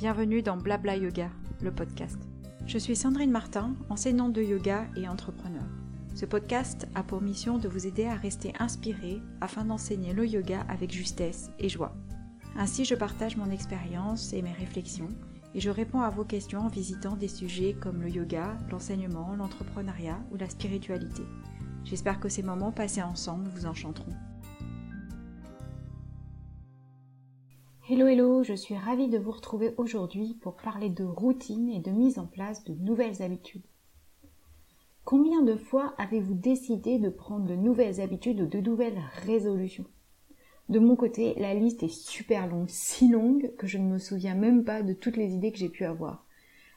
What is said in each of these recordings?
Bienvenue dans Blabla Yoga, le podcast. Je suis Sandrine Martin, enseignante de yoga et entrepreneur. Ce podcast a pour mission de vous aider à rester inspiré afin d'enseigner le yoga avec justesse et joie. Ainsi, je partage mon expérience et mes réflexions et je réponds à vos questions en visitant des sujets comme le yoga, l'enseignement, l'entrepreneuriat ou la spiritualité. J'espère que ces moments passés ensemble vous enchanteront. Hello hello, je suis ravie de vous retrouver aujourd'hui pour parler de routine et de mise en place de nouvelles habitudes. Combien de fois avez-vous décidé de prendre de nouvelles habitudes ou de nouvelles résolutions? De mon côté, la liste est super longue, si longue que je ne me souviens même pas de toutes les idées que j'ai pu avoir.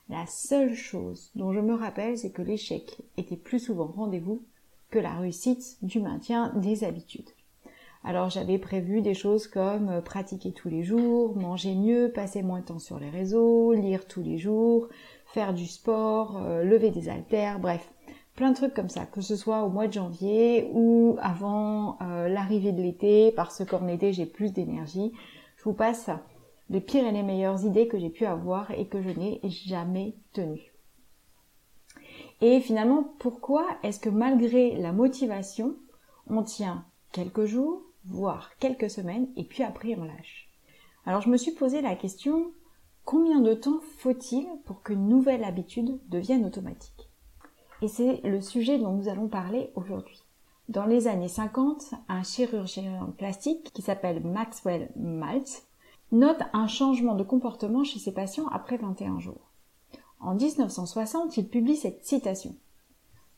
La seule chose dont je me rappelle, c'est que l'échec était plus souvent rendez-vous que la réussite du maintien des habitudes. Alors j'avais prévu des choses comme euh, pratiquer tous les jours, manger mieux, passer moins de temps sur les réseaux, lire tous les jours, faire du sport, euh, lever des haltères, bref, plein de trucs comme ça, que ce soit au mois de janvier ou avant euh, l'arrivée de l'été, parce qu'en été j'ai plus d'énergie. Je vous passe les pires et les meilleures idées que j'ai pu avoir et que je n'ai jamais tenues. Et finalement, pourquoi est-ce que malgré la motivation, on tient quelques jours, voire quelques semaines, et puis après on lâche. Alors je me suis posé la question, combien de temps faut-il pour qu'une nouvelle habitude devienne automatique? Et c'est le sujet dont nous allons parler aujourd'hui. Dans les années 50, un chirurgien plastique qui s'appelle Maxwell Maltz note un changement de comportement chez ses patients après 21 jours. En 1960, il publie cette citation.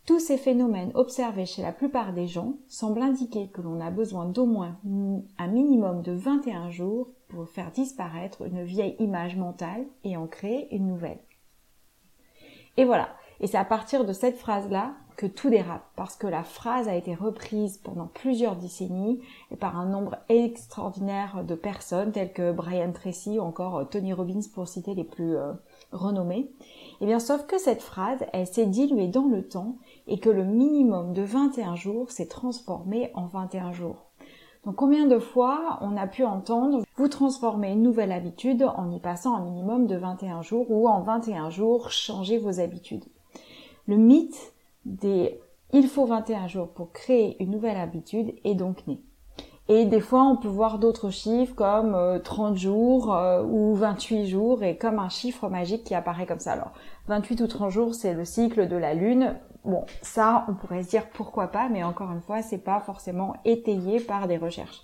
Tous ces phénomènes observés chez la plupart des gens semblent indiquer que l'on a besoin d'au moins un minimum de 21 jours pour faire disparaître une vieille image mentale et en créer une nouvelle. Et voilà. Et c'est à partir de cette phrase-là que tout dérape, parce que la phrase a été reprise pendant plusieurs décennies par un nombre extraordinaire de personnes, telles que Brian Tracy ou encore Tony Robbins pour citer les plus euh, renommés. Et eh bien, sauf que cette phrase, elle s'est diluée dans le temps et que le minimum de 21 jours s'est transformé en 21 jours. Donc combien de fois on a pu entendre vous transformer une nouvelle habitude en y passant un minimum de 21 jours ou en 21 jours changer vos habitudes. Le mythe des il faut 21 jours pour créer une nouvelle habitude est donc né. Et des fois, on peut voir d'autres chiffres comme 30 euh, jours euh, ou 28 jours et comme un chiffre magique qui apparaît comme ça. Alors, 28 ou 30 jours, c'est le cycle de la Lune. Bon, ça, on pourrait se dire pourquoi pas, mais encore une fois, c'est pas forcément étayé par des recherches.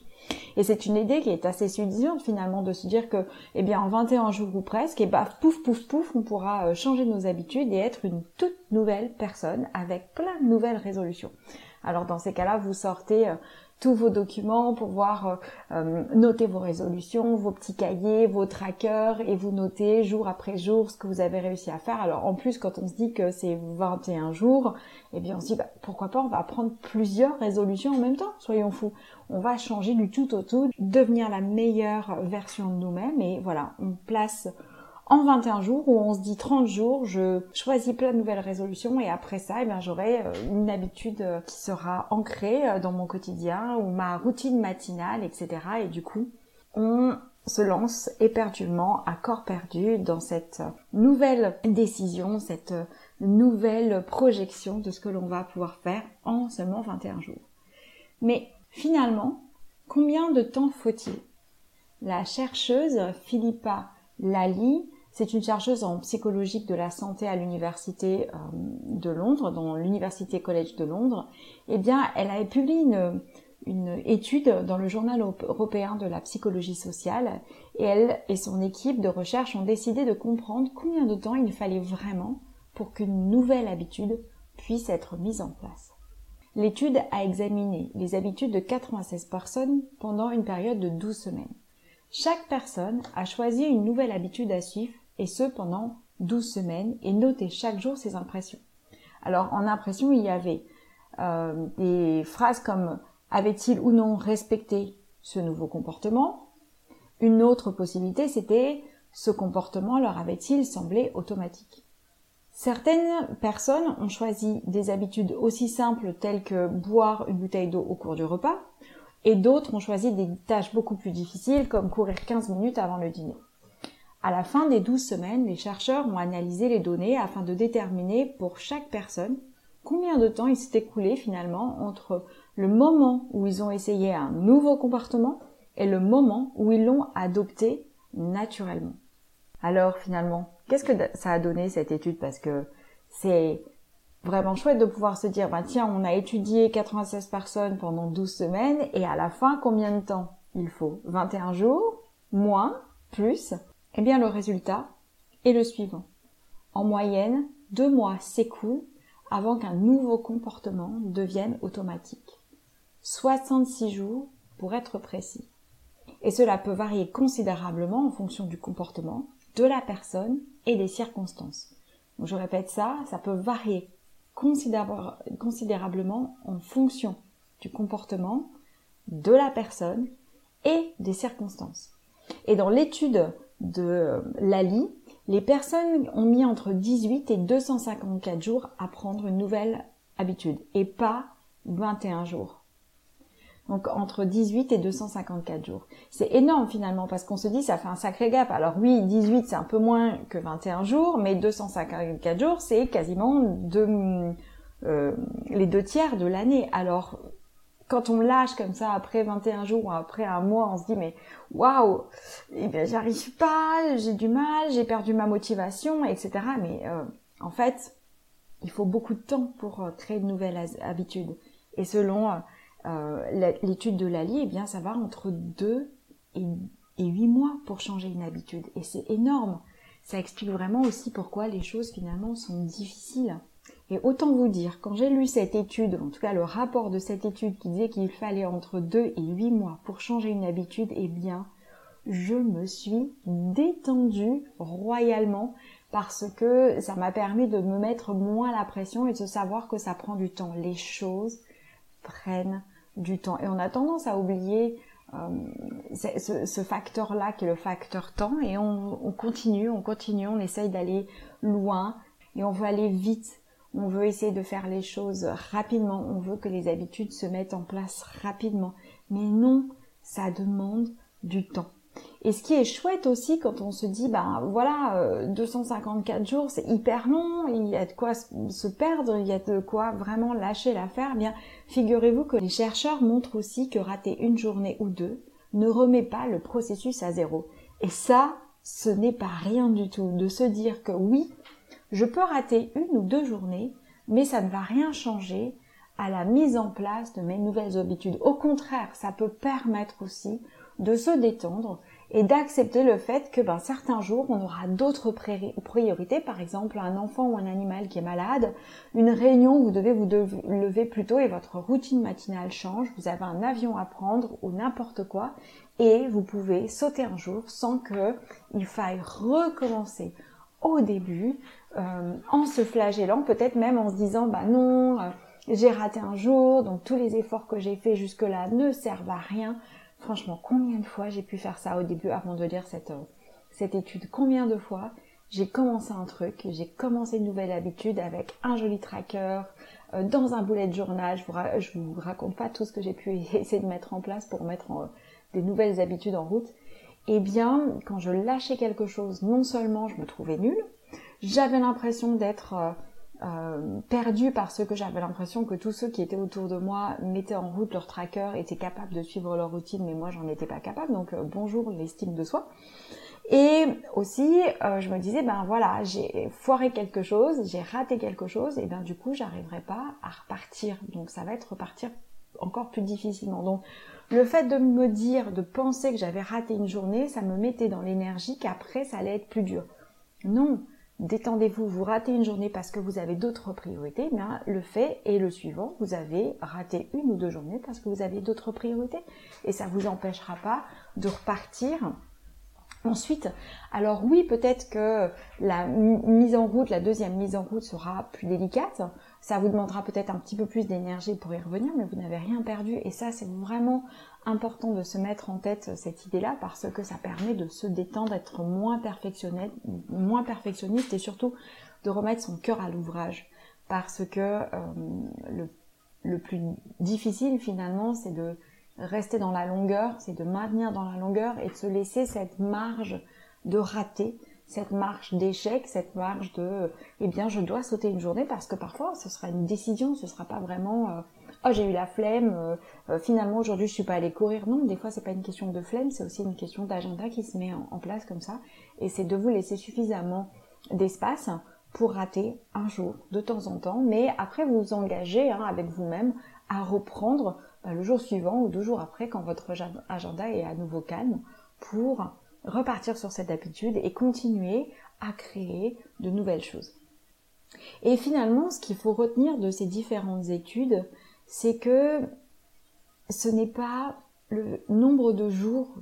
Et c'est une idée qui est assez séduisante finalement de se dire que, eh bien, en 21 jours ou presque, et bah, pouf, pouf, pouf, on pourra euh, changer nos habitudes et être une toute nouvelle personne avec plein de nouvelles résolutions. Alors dans ces cas-là, vous sortez tous vos documents pour voir euh, euh, noter vos résolutions, vos petits cahiers, vos trackers et vous notez jour après jour ce que vous avez réussi à faire. Alors en plus quand on se dit que c'est 21 jours, eh bien on se dit bah, pourquoi pas on va prendre plusieurs résolutions en même temps, soyons fous. On va changer du tout au tout, devenir la meilleure version de nous-mêmes et voilà, on place en 21 jours où on se dit 30 jours, je choisis plein de nouvelles résolutions et après ça, eh j'aurai euh, une habitude euh, qui sera ancrée euh, dans mon quotidien ou ma routine matinale, etc. Et du coup, on se lance éperdument à corps perdu dans cette nouvelle décision, cette nouvelle projection de ce que l'on va pouvoir faire en seulement 21 jours. Mais finalement, combien de temps faut-il? La chercheuse Philippa Lally c'est une chercheuse en psychologie de la santé à l'université euh, de Londres, dans l'Université College de Londres. Eh bien, elle a publié une, une étude dans le journal européen de la psychologie sociale et elle et son équipe de recherche ont décidé de comprendre combien de temps il fallait vraiment pour qu'une nouvelle habitude puisse être mise en place. L'étude a examiné les habitudes de 96 personnes pendant une période de 12 semaines. Chaque personne a choisi une nouvelle habitude à suivre et ce pendant 12 semaines, et noter chaque jour ses impressions. Alors en impression, il y avait euh, des phrases comme avait-il ou non respecté ce nouveau comportement? Une autre possibilité, c'était ce comportement leur avait-il semblé automatique? Certaines personnes ont choisi des habitudes aussi simples telles que boire une bouteille d'eau au cours du repas, et d'autres ont choisi des tâches beaucoup plus difficiles comme courir 15 minutes avant le dîner. À la fin des 12 semaines, les chercheurs ont analysé les données afin de déterminer pour chaque personne combien de temps il s'est écoulé finalement entre le moment où ils ont essayé un nouveau comportement et le moment où ils l'ont adopté naturellement. Alors finalement, qu'est-ce que ça a donné cette étude? Parce que c'est vraiment chouette de pouvoir se dire, bah, tiens, on a étudié 96 personnes pendant 12 semaines et à la fin, combien de temps? Il faut 21 jours, moins, plus Eh bien, le résultat est le suivant. En moyenne, deux mois s'écoulent avant qu'un nouveau comportement devienne automatique. 66 jours pour être précis. Et cela peut varier considérablement en fonction du comportement, de la personne et des circonstances. Je répète ça, ça peut varier considérablement en fonction du comportement, de la personne et des circonstances. Et dans l'étude de Lali, les personnes ont mis entre 18 et 254 jours à prendre une nouvelle habitude et pas 21 jours. Donc entre 18 et 254 jours. C'est énorme finalement parce qu'on se dit ça fait un sacré gap. Alors oui, 18 c'est un peu moins que 21 jours, mais 254 jours c'est quasiment euh, les deux tiers de l'année. Alors quand on lâche comme ça après 21 jours ou après un mois, on se dit mais waouh, eh bien j'arrive pas, j'ai du mal, j'ai perdu ma motivation, etc. Mais euh, en fait, il faut beaucoup de temps pour euh, créer de nouvelles habitudes. Et selon euh, l'étude de Lali, eh bien, ça va entre 2 et, et 8 mois pour changer une habitude. Et c'est énorme. Ça explique vraiment aussi pourquoi les choses finalement sont difficiles. Et autant vous dire, quand j'ai lu cette étude, en tout cas le rapport de cette étude qui disait qu'il fallait entre 2 et 8 mois pour changer une habitude, eh bien, je me suis détendue royalement parce que ça m'a permis de me mettre moins la pression et de savoir que ça prend du temps. Les choses prennent du temps. Et on a tendance à oublier euh, ce, facteur-là qui est le facteur temps et on, continue, on continue, on essaye d'aller loin et on veut aller vite. On veut essayer de faire les choses rapidement. On veut que les habitudes se mettent en place rapidement. Mais non, ça demande du temps. Et ce qui est chouette aussi quand on se dit, ben voilà, 254 euh, jours, c'est hyper long, il y a de quoi se perdre, il y a de quoi vraiment lâcher l'affaire, eh bien figurez-vous que les chercheurs montrent aussi que rater une journée ou deux ne remet pas le processus à zéro. Et ça, ce n'est pas rien du tout de se dire que oui, je peux rater une ou deux journées, mais ça ne va rien changer à la mise en place de mes nouvelles habitudes. Au contraire, ça peut permettre aussi de se détendre et d'accepter le fait que ben, certains jours, on aura d'autres priorités, par exemple un enfant ou un animal qui est malade, une réunion où vous devez vous lever plus tôt et votre routine matinale change, vous avez un avion à prendre ou n'importe quoi, et vous pouvez sauter un jour sans qu'il faille recommencer au début, en se flagellant, peut-être même en se disant, bah non, euh, j'ai raté un jour, donc tous les efforts que j'ai faits jusque-là ne servent à rien. Franchement, combien de fois j'ai pu faire ça au début avant de lire cette, euh, cette étude? Combien de fois j'ai commencé un truc, j'ai commencé une nouvelle habitude avec un joli tracker, euh, dans un boulet de journal. Je vous, je vous raconte pas tout ce que j'ai pu essayer de mettre en place pour mettre des nouvelles habitudes en route. Eh bien, quand je lâchais quelque chose, non seulement je me trouvais nulle, j'avais l'impression d'être euh, euh, perdu parce que j'avais l'impression que tous ceux qui étaient autour de moi mettaient en route leur tracker, étaient capables de suivre leur routine, mais moi j'en étais pas capable. Donc euh, bonjour l'estime de soi. Et aussi, euh, je me disais, ben voilà, j'ai foiré quelque chose, j'ai raté quelque chose, et ben du coup, j'arriverai pas à repartir. Donc ça va être repartir encore plus difficilement. Donc le fait de me dire, de penser que j'avais raté une journée, ça me mettait dans l'énergie qu'après ça allait être plus dur. Non, détendez-vous, vous ratez une journée parce que vous avez d'autres priorités, mais le fait est le suivant, vous avez raté une ou deux journées parce que vous avez d'autres priorités et ça vous empêchera pas de repartir Ensuite, alors oui, peut-être que la mise en route, la deuxième mise en route sera plus délicate. Ça vous demandera peut-être un petit peu plus d'énergie pour y revenir, mais vous n'avez rien perdu. Et ça, c'est vraiment important de se mettre en tête cette idée-là parce que ça permet de se détendre, d'être moins perfectionniste, moins perfectionniste et surtout de remettre son cœur à l'ouvrage. Parce que euh, le, le plus difficile finalement, c'est de rester dans la longueur, c'est de maintenir dans la longueur et de se laisser cette marge de rater cette marche d'échec, cette marche de eh bien je dois sauter une journée parce que parfois ce sera une décision, ce sera pas vraiment euh, oh j'ai eu la flemme, euh, euh, finalement aujourd'hui je suis pas allée courir. Non, des fois c'est pas une question de flemme, c'est aussi une question d'agenda qui se met en, place comme ça et c'est de vous laisser suffisamment d'espace pour rater un jour de temps en temps, mais après vous vous engagez hein, avec vous-même à reprendre bah, le jour suivant ou deux jours après quand votre agenda est à nouveau calme pour repartir sur cette habitude et continuer à créer de nouvelles choses. Et finalement, ce qu'il faut retenir de ces différentes études, c'est que ce n'est pas le nombre de jours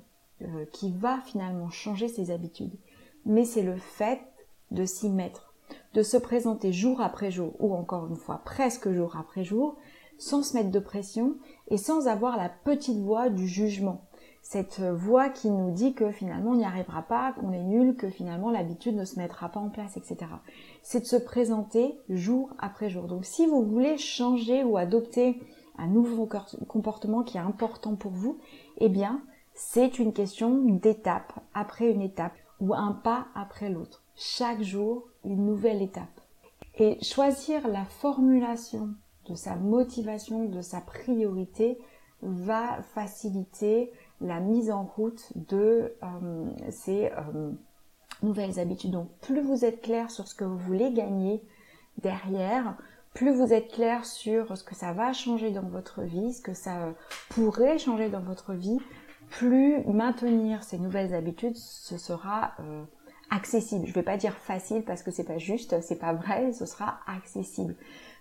euh, qui va finalement changer ses habitudes, mais c'est le fait de s'y mettre, de se présenter jour après jour, ou encore une fois presque jour après jour, sans se mettre de pression et sans avoir la petite voix du jugement cette voix qui nous dit que finalement on n'y arrivera pas, qu'on est nul, que finalement l'habitude ne se mettra pas en place, etc. C'est de se présenter jour après jour. Donc si vous voulez changer ou adopter un nouveau comportement qui est important pour vous, eh bien c'est une question d'étape après une étape ou un pas après l'autre. Chaque jour, une nouvelle étape. Et choisir la formulation de sa motivation, de sa priorité, va faciliter la mise en route de euh, ces euh, nouvelles habitudes. Donc plus vous êtes clair sur ce que vous voulez gagner derrière, plus vous êtes clair sur ce que ça va changer dans votre vie, ce que ça pourrait changer dans votre vie, plus maintenir ces nouvelles habitudes, ce sera euh, accessible. Je ne vais pas dire facile parce que c'est pas juste, c'est pas vrai, ce sera accessible.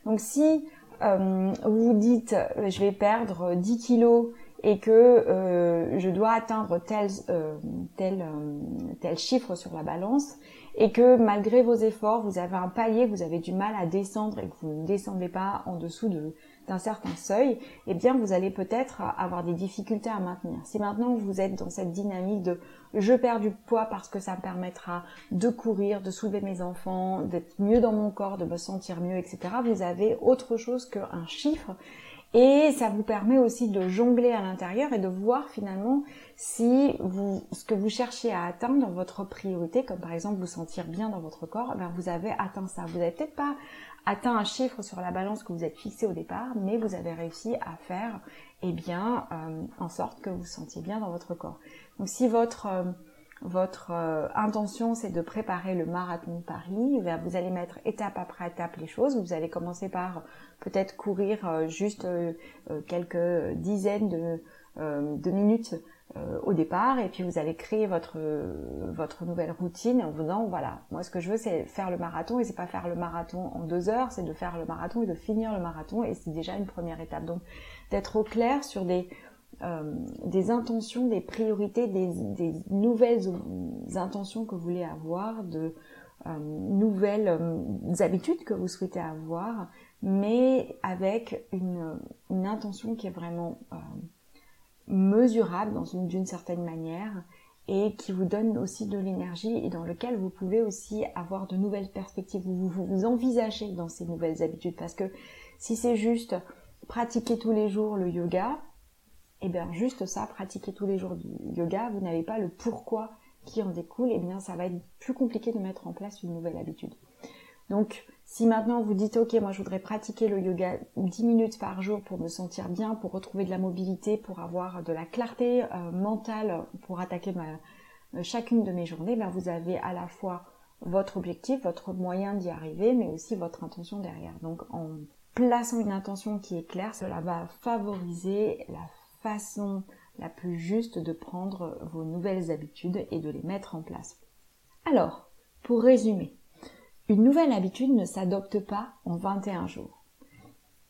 Donc si vous vous dites je vais perdre 10 kilos et que euh, je dois atteindre tel, euh, tel, euh, tel chiffre sur la balance et que malgré vos efforts, vous avez un palier, vous avez du mal à descendre et que vous ne descendez pas en dessous de, d'un certain seuil, eh bien vous allez peut-être avoir des difficultés à maintenir. Si maintenant vous êtes dans cette dynamique de je perds du poids parce que ça me permettra de courir, de soulever mes enfants, d'être mieux dans mon corps, de me sentir mieux, etc., vous avez autre chose qu'un chiffre et ça vous permet aussi de jongler à l'intérieur et de voir finalement si vous, ce que vous cherchez à atteindre votre priorité, comme par exemple vous sentir bien dans votre corps, ben vous avez atteint ça. Vous n'avez peut-être pas atteint un chiffre sur la balance que vous êtes fixé au départ, mais vous avez réussi à faire eh bien, euh, en sorte que vous vous sentiez bien dans votre corps. Donc si votre euh, votre euh, intention c'est de préparer le marathon de Paris, vous allez mettre étape après étape les choses. Vous allez commencer par peut-être courir euh, juste euh, quelques dizaines de, de minutes au départ. Et puis vous allez créer votre votre nouvelle routine en vous disant voilà moi ce que je veux c'est faire le marathon. Et c'est pas faire le marathon en deux heures c'est de faire le marathon et de finir le marathon. Et c'est déjà une première étape. Donc d'être au clair sur des euh, des intentions, des priorités, des, nouvelles intentions que vous voulez avoir, de euh, nouvelles euh, habitudes que vous souhaitez avoir, mais avec une, intention qui est vraiment mesurable d'une certaine manière et qui vous donne aussi de l'énergie et dans lequel vous pouvez aussi avoir de nouvelles perspectives, vous vous envisagez dans ces nouvelles habitudes parce que si c'est juste pratiquer tous les jours le yoga, eh bien juste ça, pratiquer tous les jours du yoga, vous n'avez pas le pourquoi qui en découle, et eh bien ça va être plus compliqué de mettre en place une nouvelle habitude. Donc si maintenant vous dites ok moi je voudrais pratiquer le yoga 10 minutes par jour pour me sentir bien, pour retrouver de la mobilité, pour avoir de la clarté euh, mentale, pour attaquer euh, chacune de mes journées, ben vous avez à la fois votre objectif, votre moyen d'y arriver, mais aussi votre intention derrière. Donc en plaçant une intention qui est claire, cela va favoriser la la plus juste de prendre vos nouvelles habitudes et de les mettre en place. Alors, pour résumer, une nouvelle habitude ne s'adopte pas en 21 jours.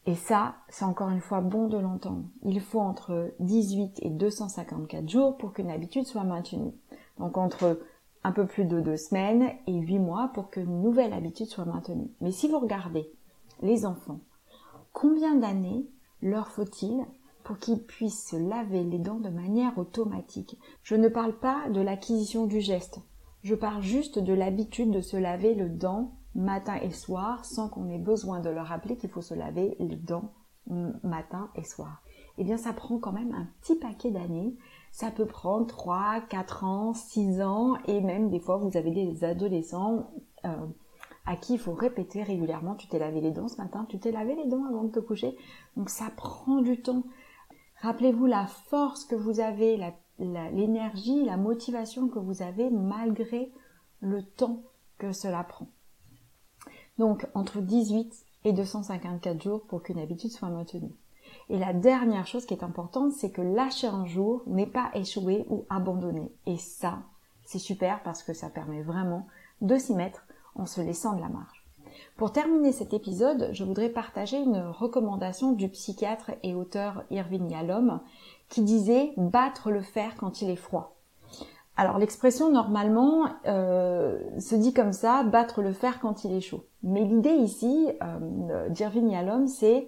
Et ça, c'est encore une fois bon de l'entendre. Il faut entre 18 et 254 jours pour qu'une habitude soit maintenue. Donc entre un peu plus de deux semaines et huit mois pour qu'une nouvelle habitude soit maintenue. Mais si vous regardez les enfants, combien d'années leur faut-il pour qu'ils puissent se laver les dents de manière automatique. Je ne parle pas de l'acquisition du geste. Je parle juste de l'habitude de se laver les dents matin et soir sans qu'on ait besoin de leur rappeler qu'il faut se laver les dents matin et soir. Eh bien, ça prend quand même un petit paquet d'années Ça peut prendre 3, 4 ans, 6 ans et même des fois vous avez des adolescents euh, à qui il faut répéter régulièrement tu t'es lavé les dents ce matin, tu t'es lavé les dents avant de te coucher. Donc ça prend du temps. Rappelez-vous la force que vous avez, l'énergie, la, motivation que vous avez malgré le temps que cela prend. Donc entre 18 et 254 jours pour qu'une habitude soit maintenue. Et la dernière chose qui est importante, c'est que lâcher un jour n'est pas échouer ou abandonner. Et ça, c'est super parce que ça permet vraiment de s'y mettre en se laissant de la marge. Pour terminer cet épisode, je voudrais partager une recommandation du psychiatre et auteur Irving Yalom qui disait battre le fer quand il est froid. Alors l'expression normalement euh, se dit comme ça, battre le fer quand il est chaud. Mais l'idée ici euh, d'Irving Yalom, c'est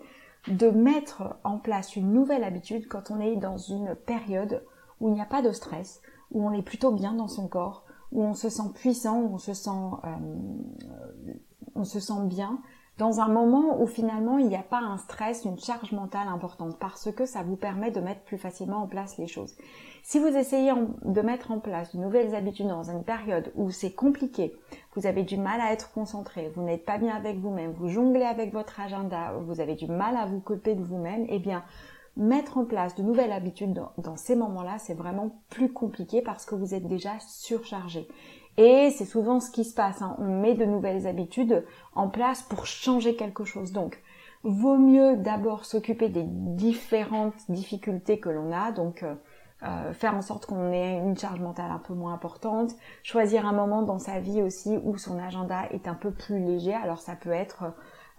de mettre en place une nouvelle habitude quand on est dans une période où il n'y a pas de stress, où on est plutôt bien dans son corps, où on se sent puissant, où on se sent, euh, on se sent bien, dans un moment où finalement il n'y a pas un stress, une charge mentale importante, parce que ça vous permet de mettre plus facilement en place les choses. Si vous essayez de mettre en place de nouvelles habitudes dans une période où c'est compliqué, vous avez du mal à être concentré, vous n'êtes pas bien avec vous-même, vous jonglez avec votre agenda, vous avez du mal à vous couper de vous-même, eh bien, mettre en place de nouvelles habitudes dans, ces moments-là, c'est vraiment plus compliqué parce que vous êtes déjà surchargé. Et c'est souvent ce qui se passe. Hein. On met de nouvelles habitudes en place pour changer quelque chose. Donc, vaut mieux d'abord s'occuper des différentes difficultés que l'on a. Donc, euh, euh, faire en sorte qu'on ait une charge mentale un peu moins importante, choisir un moment dans sa vie aussi où son agenda est un peu plus léger. Alors ça peut être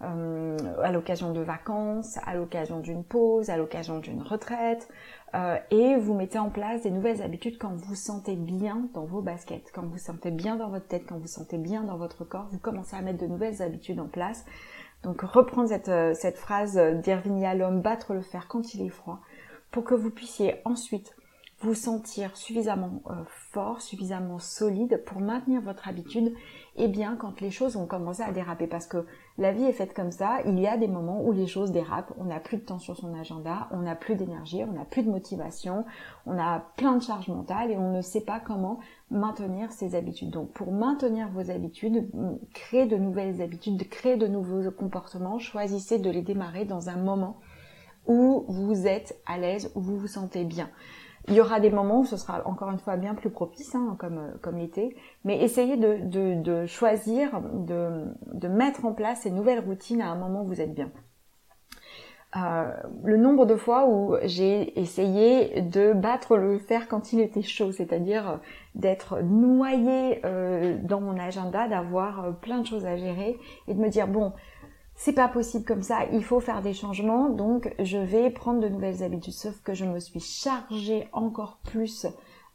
euh, à l'occasion de vacances, à l'occasion d'une pause, à l'occasion d'une retraite, euh, et vous mettez en place des nouvelles habitudes quand vous sentez bien dans vos baskets, quand vous sentez bien dans votre tête, quand vous sentez bien dans votre corps, vous commencez à mettre de nouvelles habitudes en place. Donc reprendre cette, euh, cette phrase d'Irving l'homme battre le fer quand il est froid, pour que vous puissiez ensuite vous sentir suffisamment euh, fort, suffisamment solide pour maintenir votre habitude, et bien quand les choses ont commencé à déraper. Parce que la vie est faite comme ça, il y a des moments où les choses dérapent, on n'a plus de temps sur son agenda, on n'a plus d'énergie, on n'a plus de motivation, on a plein de charges mentales et on ne sait pas comment maintenir ses habitudes. Donc pour maintenir vos habitudes, créer de nouvelles habitudes, créer de nouveaux comportements, choisissez de les démarrer dans un moment où vous êtes à l'aise, où vous vous sentez bien. Il y aura des moments où ce sera encore une fois bien plus propice, hein, comme, euh, comme l'été, mais essayez de, de, choisir, de, de, mettre en place ces nouvelles routines à un moment où vous êtes bien. Euh, le nombre de fois où j'ai essayé de battre le fer quand il était chaud, c'est-à-dire d'être noyé euh, dans mon agenda, d'avoir euh, plein de choses à gérer et de me dire bon, c'est pas possible comme ça, il faut faire des changements, donc je vais prendre de nouvelles habitudes. Sauf que je me suis chargée encore plus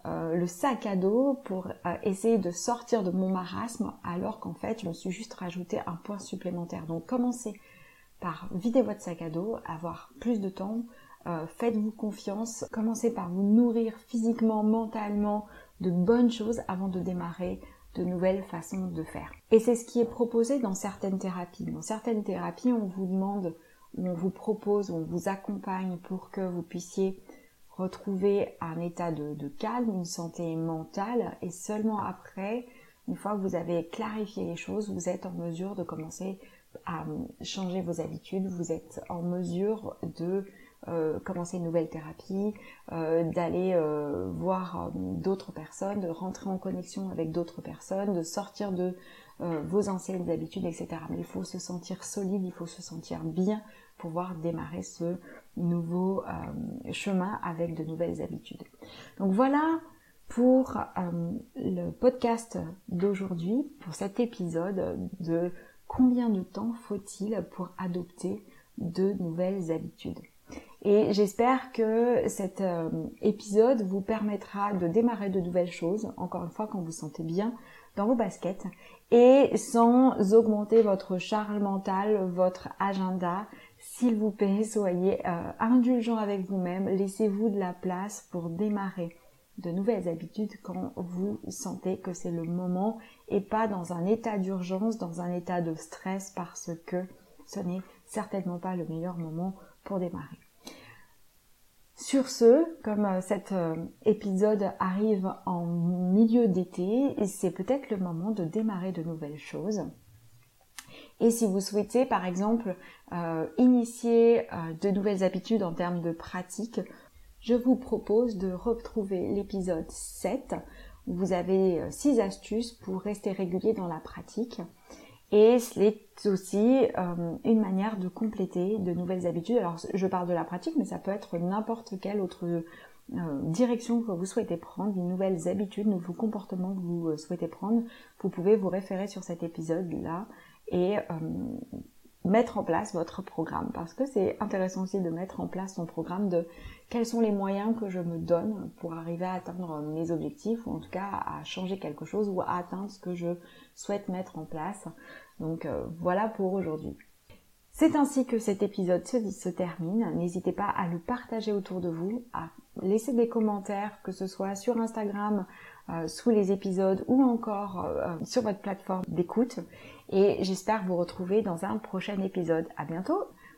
euh, le sac à dos pour euh, essayer de sortir de mon marasme, alors qu'en fait, je me suis juste rajouté un point supplémentaire. Donc commencez par vider votre sac à dos, avoir plus de temps, euh, faites-vous confiance, commencez par vous nourrir physiquement, mentalement de bonnes choses avant de démarrer de nouvelles façons de faire. Et c'est ce qui est proposé dans certaines thérapies. Dans certaines thérapies, on vous demande, on vous propose, on vous accompagne pour que vous puissiez retrouver un état de, calme, une santé mentale, et seulement après, une fois que vous avez clarifié les choses, vous êtes en mesure de commencer à changer vos habitudes, vous êtes en mesure de euh, commencer une nouvelle thérapie, euh, d'aller euh, voir d'autres personnes, de rentrer en connexion avec d'autres personnes, de sortir de vos anciennes habitudes, etc. Mais il faut se sentir solide, il faut se sentir bien pour pouvoir démarrer ce nouveau chemin avec de nouvelles habitudes. Donc voilà pour le podcast d'aujourd'hui, pour cet épisode de combien de temps faut-il pour adopter de nouvelles habitudes? Et j'espère que cet euh, épisode vous permettra de démarrer de nouvelles choses, encore une fois quand vous sentez bien dans vos baskets, et sans augmenter votre charge mentale, votre agenda. S'il vous plaît, soyez euh, indulgent avec vous-même, laissez-vous de la place pour démarrer de nouvelles habitudes quand vous sentez que c'est le moment et pas dans un état d'urgence, dans un état de stress parce que ce n'est certainement pas le meilleur moment pour démarrer. Sur ce, comme euh, cet euh, épisode arrive en milieu d'été, c'est peut-être le moment de démarrer de nouvelles choses. Et si vous souhaitez par exemple euh, initier de nouvelles habitudes en termes de pratique, je vous propose de retrouver l'épisode 7 où vous avez 6 astuces pour rester régulier dans la pratique. Et c'est aussi euh, une manière de compléter de nouvelles habitudes. Alors je parle de la pratique, mais ça peut être n'importe quelle autre euh, direction que vous souhaitez prendre, de nouvelles habitudes, nouveaux comportements que vous euh, souhaitez prendre. Vous pouvez vous référer sur cet épisode-là et mettre en place votre programme. Parce que c'est intéressant aussi de mettre en place son programme de quels sont les moyens que je me donne pour arriver à atteindre mes objectifs ou en tout cas à changer quelque chose ou à atteindre ce que je souhaite mettre en place. Donc euh, voilà pour aujourd'hui. C'est ainsi que cet épisode se, se termine. N'hésitez pas à le partager autour de vous, à laisser des commentaires, que ce soit sur Instagram, euh, sous les épisodes ou encore euh, sur votre plateforme d'écoute. Et j'espère vous retrouver dans un prochain épisode. À bientôt!